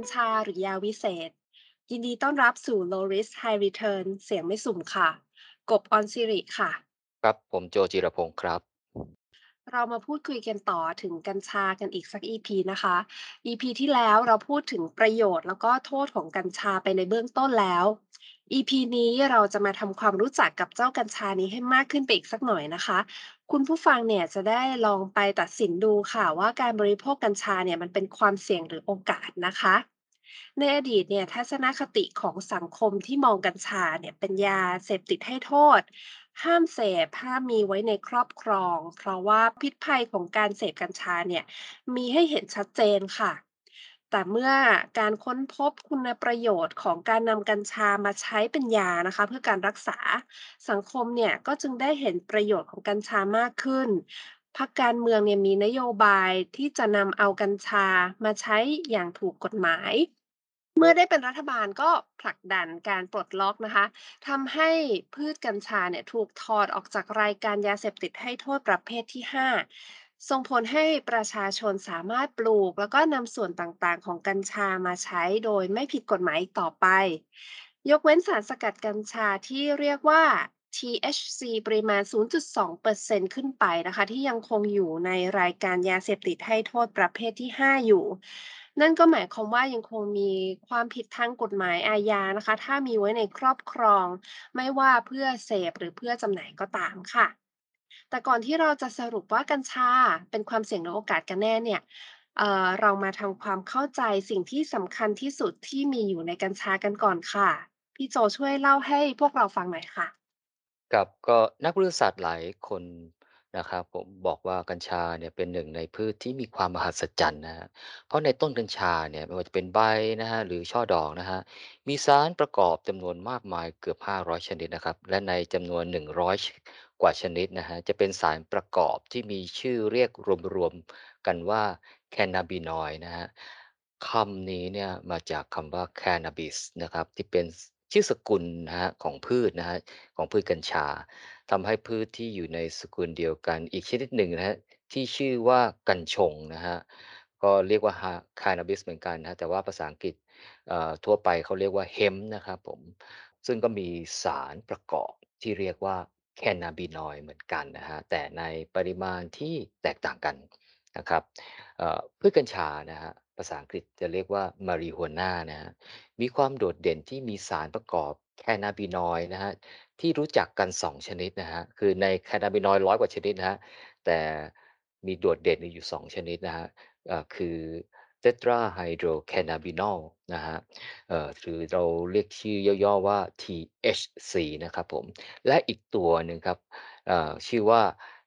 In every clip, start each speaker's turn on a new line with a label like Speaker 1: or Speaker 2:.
Speaker 1: ญชาหรือยาวิเศษ ยินดีต้อนรับสู่ Low Risk High Return เสียงไม่สุ่มค่ะ กบออนซิริค่ะ
Speaker 2: ครับผมโจจิรพงศ์ครับ
Speaker 1: เรามาพูดคุยกันต่อถึงกัญชากันอีกสัก EP นะคะ EP ที่แล้วเราพูดถึงประโยชน์แล้วก็โทษของกัญชาไปในเบื้องต้นแล้ว EP นี้เราจะมาทำความรู้จักกับเจ้ากัญชานี้ให้มากขึ้นไปอีกสักหน่อยนะคะ คุณผู้ฟังเนี่ยจะได้ลองไปตัดสินดูค่ะ ว่าการบริโภคกัญชาเนี่ยมันเป็นความเสี่ยงหรือโอกาสนะคะ ในอดีตเนี่ยทัศนคติของสังคมที่มองกัญชาเนี่ยเป็นยาเสพติดให้โทษ ห้ามเสพห้ามมีไว้ในครอบครอง เพราะว่าพิษภัยของการเสพกัญชาเนี่ยมีให้เห็นชัดเจนค่ะ แต่เมื่อการค้นพบคุณประโยชน์ของการนำกัญชามาใช้เป็นยานะคะ เพื่อการรักษาสังคมเนี่ยก็จึงได้เห็นประโยชน์ของกัญชามากขึ้นพรรคการเมืองเนี่ยมีนโยบายที่จะนำเอากัญชามาใช้อย่างถูกกฎหมาย เมื่อได้เป็นรัฐบาลก็ผลักดันการปลดล็อกนะคะทำให้พืชกัญชาเนี่ยถูกถอดออกจากรายการยาเสพติดให้โทษประเภทที่ 5 ส่งผลให้ประชาชนสามารถปลูก แล้วก็นำส่วนต่างๆ ของกัญชามาใช้โดยไม่ผิดกฎหมายอีกต่อไป ยกเว้นสารสกัดกัญชาที่เรียกว่า THC ปริมาณ 0.2%ขึ้นไปนะคะ ที่ยังคงอยู่ในรายการยาเสพติดให้โทษประเภทที่ 5 อยู่ นั่นก็หมายความว่ายังคงมีความผิดทางกฎหมายอาญานะคะ ถ้ามีไว้ในครอบครอง ไม่ว่าเพื่อเสพหรือเพื่อจำหน่ายก็ตามค่ะ แต่ก่อนที่เราจะสรุปว่ากัญชาเป็นความเสี่ยงและโอกาสกันแน่เนี่ยเเรามาทำความเข้าใจสิ่งที่สำคัญที่สุดที่มีอยู่ในกัญชากันก่อนค่ะ พี่โจช่วยเล่าให้พวกเราฟังหน่อยค่ะ
Speaker 2: กับก็นักวิทยาศาสตร์หลายคน นะครับผม บอกว่ากัญชาเนี่ยเป็นหนึ่งในพืชที่มีความมหัศจรรย์นะฮะเพราะในต้นกัญชาเนี่ยไม่ว่าจะเป็นใบนะฮะหรือช่อดอกนะฮะมีสารประกอบจำนวนมากมายเกือบ 500 ชนิดนะครับ และในจำนวน 100 กว่าชนิดนะฮะจะเป็นสารประกอบที่มีชื่อเรียกรวม ๆ กันว่าแคนนาบินอยนะฮะคำนี้เนี่ยมาจากคำว่าแคนาบิสนะครับ ที่เป็น ชื่อสกุลนะฮะของพืชนะฮะของพืชกัญชาทำให้พืชที่อยู่ในสกุลเดียวกัน อีกชนิดหนึ่งนะฮะที่ชื่อว่ากัญชงนะฮะก็เรียกว่าฮาคานาบิสเหมือนกันนะแต่ว่าภาษาอังกฤษทั่วไปเขาเรียกว่าเฮมนะครับผมซึ่งก็มีสารประกอบที่เรียกว่าแคนาบินอยเหมือนกันนะฮะแต่ในปริมาณที่แตกต่างกันนะครับพืชกัญชานะฮะ ภาษาอังกฤษจะเรียกว่า marijuana นะฮะมีความโดดเด่นที่มีสารประกอบ cannabinoid นะฮะที่รู้จักกัน 2 ชนิดนะฮะคือใน cannabinoid ร้อยกว่าชนิดนะฮะแต่มีโดดเด่นอยู่ 2 ชนิดนะฮะคือ tetrahydrocannabinol นะฮะหรือเราเรียกชื่อย่อๆว่า THC นะครับผม และอีกตัวหนึ่งครับชื่อว่า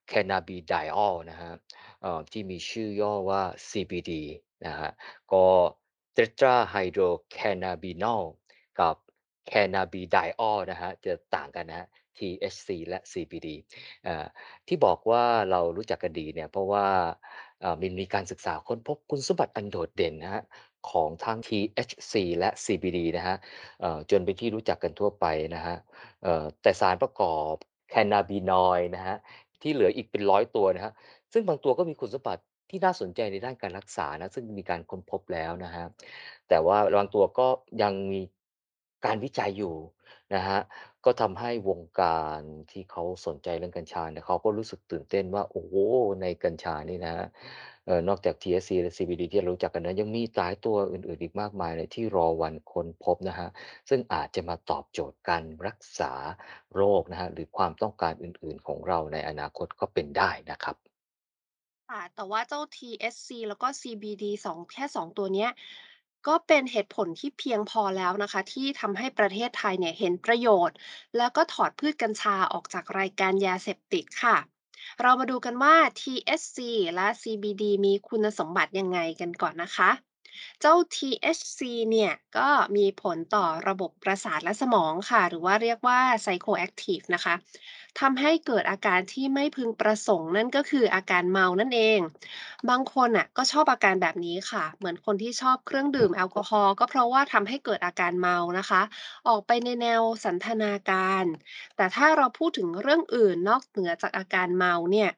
Speaker 2: แคนาบิไดออลนะฮะที่มีชื่อย่อว่า CBD นะฮะก็ Tetrahydrocannabinol กับ Cannabidiol นะฮะจะต่างกันนะ THC และ CBD ที่บอกว่าเรารู้จักกันดีเนี่ยเพราะว่ามันมีการศึกษาค้นพบคุณสมบัติอันโดดเด่นนะฮะของทั้ง THC และ CBD นะฮะจนเป็นที่รู้จักกันทั่วไปนะฮะแต่สารประกอบแคนนาบินอยนะฮะที่เหลืออีกเป็นร้อยตัวนะฮะซึ่งบางตัวก็มีคุณสมบัติ ที่น่าสนใจในด้านการรักษานะ ซึ่งมีการค้นพบแล้วนะฮะแต่ว่าบางตัวก็ยังมีการวิจัยอยู่นะฮะ ก็ทำให้วงการที่เขาสนใจเรื่องกัญชาเนี่ยเขาก็รู้สึกตื่นเต้นว่า โอ้โห ในกัญชานี่นะเอ่อนอกจาก THC และ CBD ที่เรารู้จักกันนะยังมีหลายตัวอื่นๆอีกมากมายเลยที่รอวันค้นพบนะฮะ ซึ่งอาจจะมาตอบโจทย์การรักษาโรคนะฮะ หรือความต้องการอื่นๆของเราในอนาคตก็เป็นได้นะครับ
Speaker 1: ค่ะ แต่ว่าเจ้า THC แล้วก็ CBD 2 แค่ 2 ตัวเนี้ย ก็เป็นเหตุผลที่เพียงพอแล้วนะคะ ที่ทำให้ประเทศไทยเนี่ยเห็นประโยชน์ แล้วก็ถอดพืชกัญชาออกจากรายการยาเสพติดค่ะ เรามาดูกันว่า THC และ CBD มีคุณสมบัติยังไงกันก่อนนะคะ เจ้า THC เนี่ยก็มีผลต่อระบบประสาทและสมองค่ะ หรือว่าเรียกว่า psychoactive นะคะทำให้เกิดอาการที่ไม่พึงประสงค์นั่นก็คืออาการเมานั่นเอง บางคนอะก็ชอบอาการแบบนี้ค่ะ เหมือนคนที่ชอบเครื่องดื่มแอลกอฮอล์ก็เพราะว่าทำให้เกิดอาการเมานะคะ ออกไปในแนวสันทนาการ แต่ถ้าเราพูดถึงเรื่องอื่นนอกเหนือจากอาการเมาเนี่ย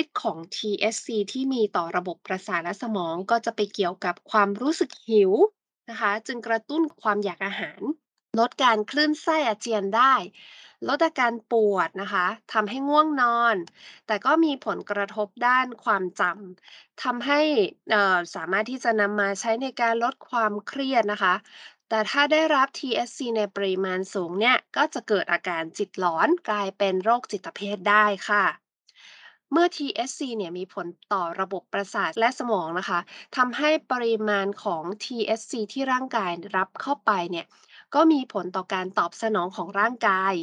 Speaker 1: ฤทธิ์ของ TSC ที่มีต่อระบบประสาทและสมองก็จะไปเกี่ยวกับความรู้สึกหิวนะคะ จึงกระตุ้นความอยากอาหาร ลดการคลื่นไส้อาเจียนได้ ลดอาการปวดนะคะทำให้ง่วงนอน แต่ก็มีผลกระทบด้านความจำทำให้สามารถที่จะนำมาใช้ในการลดความเครียดนะคะแต่ถ้าได้รับ TSC ในปริมาณสูงเนี่ย ก็จะเกิดอาการจิตหลอนกลายเป็นโรคจิตเภทได้ค่ะ เมื่อ TSC เนี่ยมีผลต่อระบบประสาทและสมองนะคะทำให้ปริมาณของ TSC ที่ร่างกายรับเข้าไปเนี่ยก็มีผลต่อการตอบสนองของร่างกาย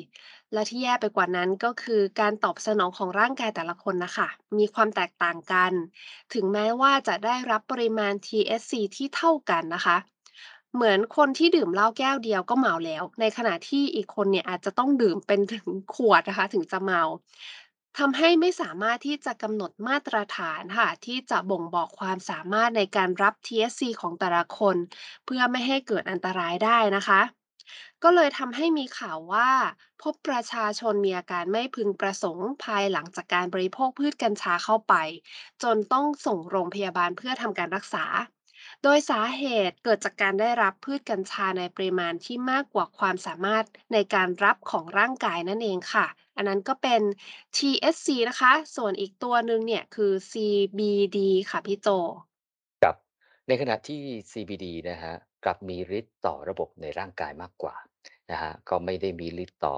Speaker 1: และที่แย่ไปกว่านั้นก็คือการตอบสนองของร่างกายแต่ละคนนะคะมีความแตกต่างกัน ถึงแม้ว่าจะได้รับปริมาณ TSC ที่เท่ากันนะคะ เหมือนคนที่ดื่มเหล้าแก้วเดียวก็เมาแล้ว ในขณะที่อีกคนเนี่ยอาจจะต้องดื่มเป็นถึงขวดนะคะ ถึงจะเมา ทำให้ไม่สามารถที่จะกำหนดมาตรฐานค่ะที่จะบ่งบอกความสามารถในการรับ TSC ของแต่ละคน เพื่อไม่ให้เกิดอันตรายได้นะคะ ก็เลยทำให้มีข่าวว่า พบประชาชนมีอาการไม่พึงประสงค์ภายหลังจากการบริโภคพืชกัญชาเข้าไป จนต้องส่งโรงพยาบาลเพื่อทำการรักษา โดยสาเหตุเกิดจากการได้รับพืชกัญชาในปริมาณที่มากกว่าความสามารถในการรับของร่างกายนั่นเองค่ะ อันนั้นก็เป็น THC นะคะ ส่วนอีกตัวหนึ่งเนี่ยคือ CBD ค่ะพี่โจ
Speaker 2: กับในขณะที่ CBD นะครับกลับมีฤทธิ์ต่อระบบในร่างกายมากกว่านะครับก็ไม่ได้มีฤทธิ์ต่อ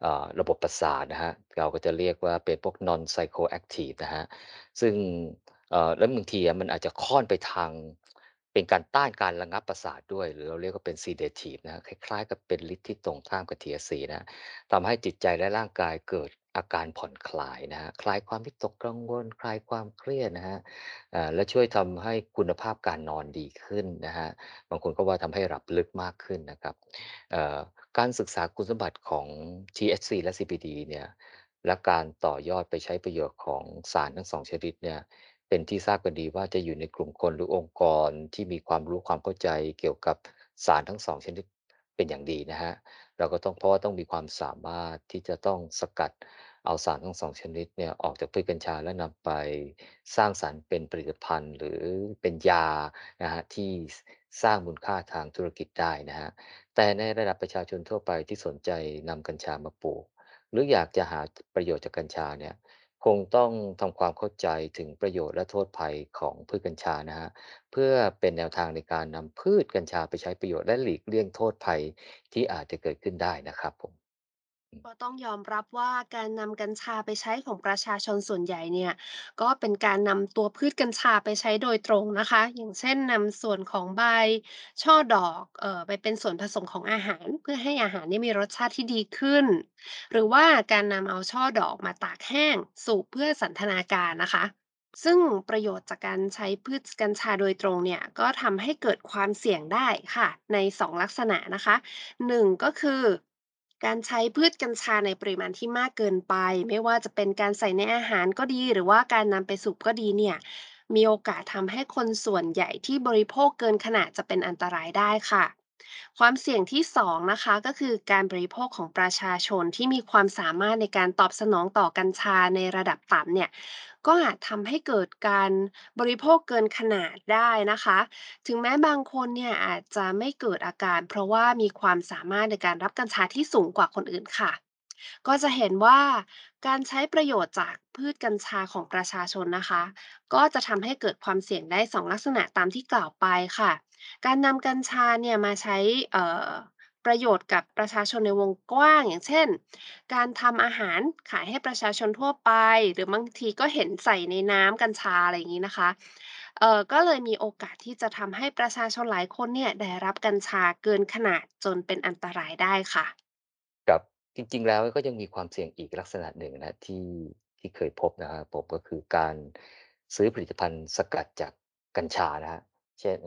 Speaker 2: เออระบบประสาทนะครับเราก็จะเรียกว่าเป็นพวก Non Psychoactive นะครับซึ่งเอ่อแล้วบางทีอะมันอาจจะค่อนไปทาง เป็นการต้านการระงับประสาทด้วย หรือเราเรียกว่าเป็น Sedative นะคล้ายๆ กับเป็นฤทธิ์ที่ตรงข้ามกับ THC นะครับทำให้จิตใจและร่างกายเกิดอาการผ่อนคลายนะครับคลายความวิตกกังวลคลายความเครียดนะครับอ่าและช่วยทำให้คุณภาพการนอนดีขึ้นนะฮะบางคนก็ว่าทำให้หลับลึกมากขึ้นนะครับการศึกษาคุณสมบัติของ THC และ CBD เนี่ยและการต่อยอดไปใช้ประโยชน์ของสารทั้งสองชนิดเนี่ย เป็นที่ทราบกันดีว่าจะอยู่ในกลุ่มคนหรือองค์กรที่มีความรู้ความเข้าใจเกี่ยวกับสารทั้งสองชนิดเป็นอย่างดีนะฮะเราก็ต้องเพราะว่าต้องมีความสามารถที่จะต้องสกัดเอาสารทั้งสองชนิดเนี่ยออกจากพืชกัญชาและนำไปสร้างสรรค์เป็นผลิตภัณฑ์ หรือเป็นยานะฮะที่สสร้างมูลค่าทางธุรกิจได้นะฮะแต่ในระดับประชาชนทั่วไปที่สนใจนำกัญชามาปลูก หรืออยากจะหาประโยชน์จากกัญชาเนี่ย คงต้องทำความเข้าใจถึงประโยชน์และโทษภัยของพืชกัญชานะฮะเพื่อเป็นแนวทางในการนำพืชกัญชาไปใช้ประโยชน์และหลีกเลี่ยงโทษภัยที่อาจจะเกิดขึ้นได้นะครับผมอืม
Speaker 1: ก็ต้องยอมรับว่าการนำกัญชาไปใช้ของประชาชนส่วนใหญ่เนี่ยก็เป็นการนำตัวพืชกัญชาไปใช้โดยตรงนะคะ อย่างเช่นนำส่วนของใบช่อดอกเอ่อไปเป็นส่วนผสมของอาหาร เพื่อให้อาหารนี่มีรสชาติที่ดีขึ้น หรือว่าการนำเอาช่อดอกมาตากแห้งสูบเพื่อสันทนาการนะคะ ซึ่งประโยชน์จากการใช้พืชกัญชาโดยตรงเนี่ยก็ทำให้เกิดความเสี่ยงได้ค่ะ ในสองลักษณะนะคะหนึ่งก็คือ การใช้พืชกัญชาในปริมาณที่มากเกินไป ไม่ว่าจะเป็นการใส่ในอาหารก็ดี หรือว่าการนำไปสูบก็ดีเนี่ยมีโอกาสทำให้คนส่วนใหญ่ที่บริโภคเกินขนาดจะเป็นอันตรายได้ค่ะ ความเสี่ยงที่สองนะคะ ก็คือการบริโภคของประชาชนที่มีความสามารถในการตอบสนองต่อกัญชาในระดับต่ำเนี่ย ก็อาจทำให้เกิดการบริโภคเกินขนาดได้นะคะ ถึงแม้บางคนเนี่ยอาจจะไม่เกิดอาการ เพราะว่ามีความสามารถในการรับกัญชาที่สูงกว่าคนอื่นค่ะ ก็จะเห็นว่าการใช้ประโยชน์จากพืชกัญชาของประชาชนนะคะ ก็จะทำให้เกิดความเสี่ยงได้สองลักษณะตามที่กล่าวไปค่ะ การนำกัญชาเนี่ยมาใช้เอ่อ ประโยชน์กับประชาชนในวงกว้าง อย่างเช่น การทำอาหารขายให้ประชาชนทั่วไป หรือบางทีก็เห็นใส่ในน้ำกัญชาอะไรอย่างนี้นะคะเอ่อก็เลยมีโอกาสที่จะทำให้ประชาชนหลายคนเนี่ยได้รับกัญชาเกินขนาดจนเป็นอันตรายได้ค่ะ
Speaker 2: ครับจริงๆ แล้วก็ยังมีความเสี่ยงอีกลักษณะหนึ่งนะที่ที่เคยพบนะครับผมก็คือการซื้อผลิตภัณฑ์สกัดจากกัญชานะครับ เช่น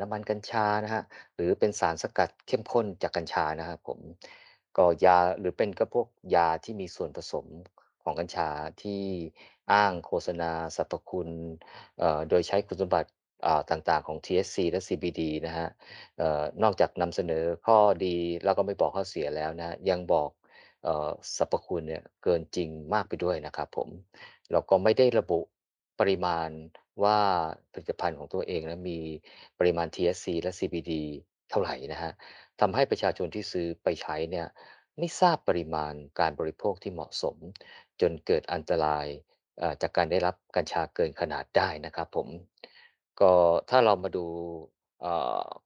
Speaker 2: น้ำมันกัญชานะครับหรือเป็นสารสกัดเข้มข้นจากกัญชานะครับผมก็ยาหรือเป็นก็พวกยาที่มีส่วนผสมของกัญชาที่อ้างโฆษณาสรรพคุณโดยใช้คุณสมบัติต่างๆของ THC และ CBD นะครับเอ่อนอกจากนำเสนอข้อดีแล้วก็ไม่บอกข้อเสียแล้วนะยังบอกออสรรพคุณเนี่ยเกินจริงมากไปด้วยนะครับผมแล้วก็ไม่ได้ระบุ ปริมาณว่าผลิตภัณฑ์ของตัวเองนั้นมีปริมาณ THC และ CBD เท่าไหร่นะครับทำให้ประชาชนที่ซื้อไปใช้เนี่ยไม่ทราบปริมาณการบริโภคที่เหมาะสม จนเกิดอันตรายจากการได้รับกัญชาเกินขนาดได้นะครับผมก็ถ้าเรามาดู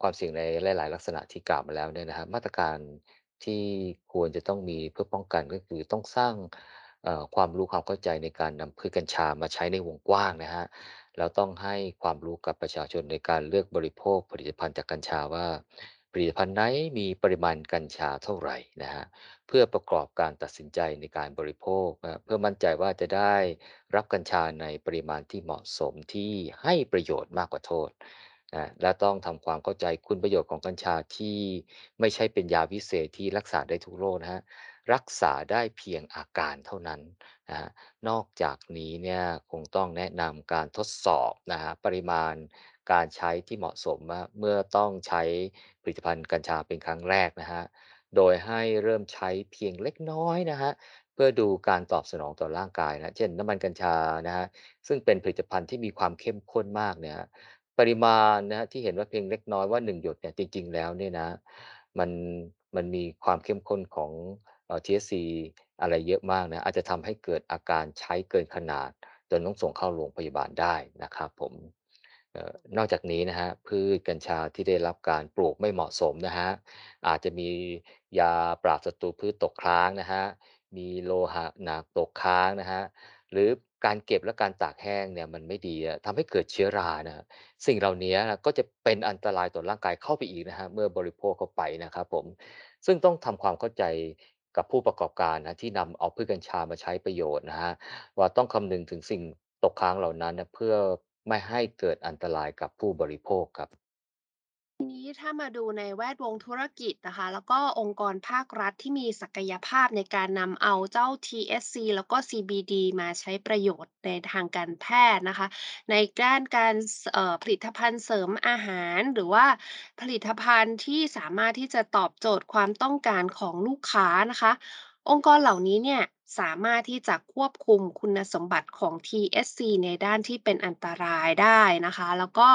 Speaker 2: ความเสี่ยงในหลาย ๆ ลักษณะที่กล่าวมาแล้วเนี่ยนะครับมาตรการที่ควรจะต้องมีเพื่อป้องกันก็คือต้องสร้าง เอ่อความรู้ความเข้าใจในการนำพืชกัญชามาใช้ในวงกว้างนะครับแล้วต้องให้ความรู้กับประชาชนในการเลือกบริโภคผลิตภัณฑ์จากกัญชาว่า ผลิตภัณฑ์ไหนมีปริมาณกัญชาเท่าไหร่นะฮะเพื่อประกอบการตัดสินใจในการบริโภคนะเพื่อมั่นใจว่าจะได้รับกัญชาในปริมาณที่เหมาะสมที่ให้ประโยชน์มากกว่าโทษนะและต้องทำความเข้าใจคุณประโยชน์ของกัญชาที่ไม่ใช่เป็นยาวิเศษที่รักษาได้ทุกโรคนะฮะ รักษาได้เพียงอาการเท่านั้นนะฮะนอกจากนี้เนี่ยคงต้องแนะนำการทดสอบนะฮะปริมาณการใช้ที่เหมาะสมเมื่อต้องใช้ผลิตภัณฑ์กัญชาเป็นครั้งแรกนะฮะโดยให้เริ่มใช้เพียงเล็กน้อยนะฮะเพื่อดูการตอบสนองต่อร่างกายนะเช่นน้ำมันกัญชานะฮะซึ่งเป็นผลิตภัณฑ์ที่มีความเข้มข้นมากเนี่ยปริมาณนะฮะที่เห็นว่าเพียงเล็กน้อยว่า 1 หยดเนี่ยจริง ๆ แล้วเนี่ยนะมันมันมีความเข้มข้นของ เอ่อ THC อะไรเยอะมากนะอาจจะทำให้เกิดอาการใช้เกินขนาด จนต้องส่งเข้าโรงพยาบาลได้นะครับผมออนอกจากนี้นะครับพืชกัญชาที่ได้รับการปลูกไม่เหมาะสมนะครับอาจจะมียาปราบศัตรูพืชตกค้างนะครับมีโลหะหนักตกค้างนะครับหรือการเก็บและการตากแห้งเนี่ยมันไม่ดีอะทำให้เกิดเชื้อรานะสิ่งเหล่านี้ยก็จะเป็นอันตรายต่อร่างกายเข้าไปอีกนะครับเมื่อบริโภคเข้าไปนะครับผมซึ่งต้องทำความเข้าใจ กับผู้ประกอบการนะที่นำเอาพืชกัญชามาใช้ประโยชน์นะฮะว่าต้องคำนึงถึงสิ่งตกค้างเหล่านั้นนะเพื่อไม่ให้เกิดอันตรายกับผู้บริโภคครับ
Speaker 1: ทีนี้ถ้ามาดูในแวดวงธุรกิจนะคะ แล้วก็องค์กรภาครัฐที่มีศักยภาพในการนำเอาเจ้า TSC แล้วก็ CBD มาใช้ประโยชน์ในทางการแพทย์นะคะ ในด้านการเอ่อผลิตภัณฑ์เสริมอาหาร หรือว่าผลิตภัณฑ์ที่สามารถที่จะตอบโจทย์ความต้องการของลูกค้านะคะ องค์กรเหล่านี้เนี่ย สามารถที่จะควบคุมคุณสมบัติของ TSC ในด้านที่เป็นอันตรายได้นะคะ แล้วก็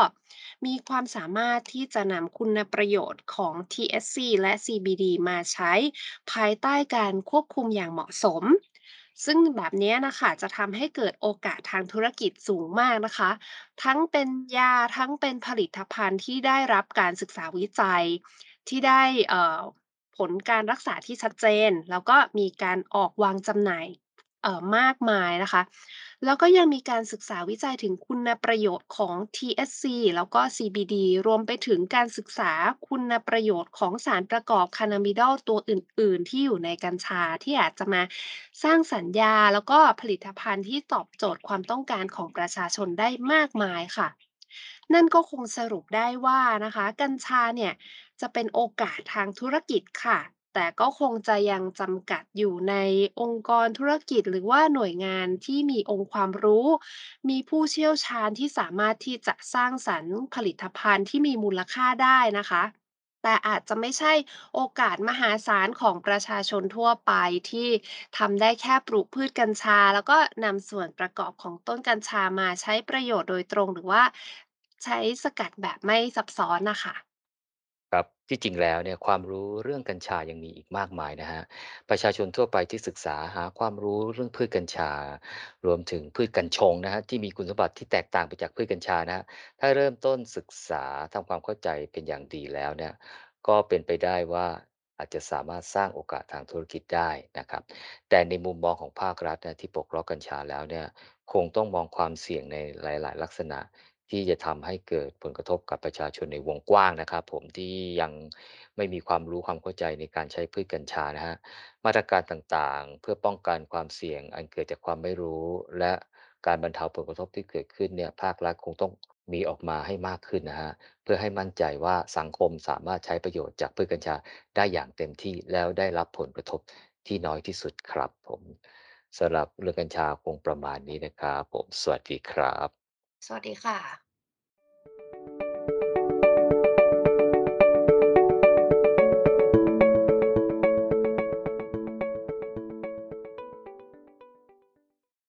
Speaker 1: มีความสามารถที่จะนำคุณประโยชน์ของ THC และ CBD มาใช้ภายใต้การควบคุมอย่างเหมาะสม ซึ่งแบบนี้นะคะจะทำให้เกิดโอกาสทางธุรกิจสูงมากนะคะ ทั้งเป็นยาทั้งเป็นผลิตภัณฑ์ที่ได้รับการศึกษาวิจัยที่ได้อ่อ ผลการรักษาที่ชัดเจน แล้วก็มีการออกวางจำหน่ายมากมายนะคะ แล้วก็ยังมีการศึกษาวิจัยถึงคุณประโยชน์ของ THC แล้วก็ CBD รวมไปถึงการศึกษาคุณประโยชน์ของสารประกอบ Cannabidol ตัวอื่น ๆ ที่อยู่ในกัญชาที่อาจจะมาสร้างสัญญา แล้วก็ผลิตภัณฑ์ที่ตอบโจทย์ความต้องการของประชาชนได้มากมายค่ะ นั่นก็คงสรุปได้ว่านะคะ กัญชาเนี่ย จะเป็นโอกาสทางธุรกิจค่ะ แต่ก็คงจะยังจำกัดอยู่ในองค์กรธุรกิจหรือว่าหน่วยงานที่มีองค์ความรู้ มีผู้เชี่ยวชาญที่สามารถที่จะสร้างสรรค์ผลิตภัณฑ์ที่มีมูลค่าได้นะคะแต่อาจจะไม่ใช่โอกาสมหาศาลของประชาชนทั่วไปที่ทำได้แค่ปลูกพืชกัญชา แล้วก็นำส่วนประกอบของต้นกัญชามาใช้ประโยชน์โดยตรงหรือว่าใช้สกัดแบบไม่ซับซ้อนนะคะ
Speaker 2: ที่จริงแล้วเนี่ยความรู้เรื่องกัญชายังมีอีกมากมายนะครับประชาชนทั่วไปที่ศึกษาหาความรู้เรื่องพืชกัญชา รวมถึงพืชกัญชงนะครับที่มีคุณสมบัติที่แตกต่างไปจากพืชกัญชานะครับถ้าเริ่มต้นศึกษาทำความเข้าใจเป็นอย่างดีแล้วเนี่ยก็เป็นไปได้ว่าอาจจะสามารถสร้างโอกาสทางธุรกิจได้นะครับ แต่ในมุมมองของภาครัฐนะที่ปกครองกัญชาแล้วเนี่ยคงต้องมองความเสี่ยงในหลาย ๆ ลักษณะ ที่จะทำให้เกิดผลกระทบกับประชาชนในวงกว้างนะครับผมที่ยังไม่มีความรู้ความเข้าใจในการใช้พืชกัญชานะฮะมาตรการต่างๆ เพื่อป้องกันความเสี่ยงอันเกิดจากความไม่รู้ และการบรรเทาผลกระทบที่เกิดขึ้นเนี่ยภาครัฐคงต้องมีออกมาให้มากขึ้นนะฮะเพื่อให้มั่นใจว่าสังคมสามารถใช้ประโยชน์จากพืชกัญชาได้อย่างเต็มที่แล้วได้รับผลกระทบที่น้อยที่สุดครับผมสำหรับเรื่องกัญชาคงประมาณนี้นะครับผมสวัสดีครับ
Speaker 1: สวัสดีค่ะ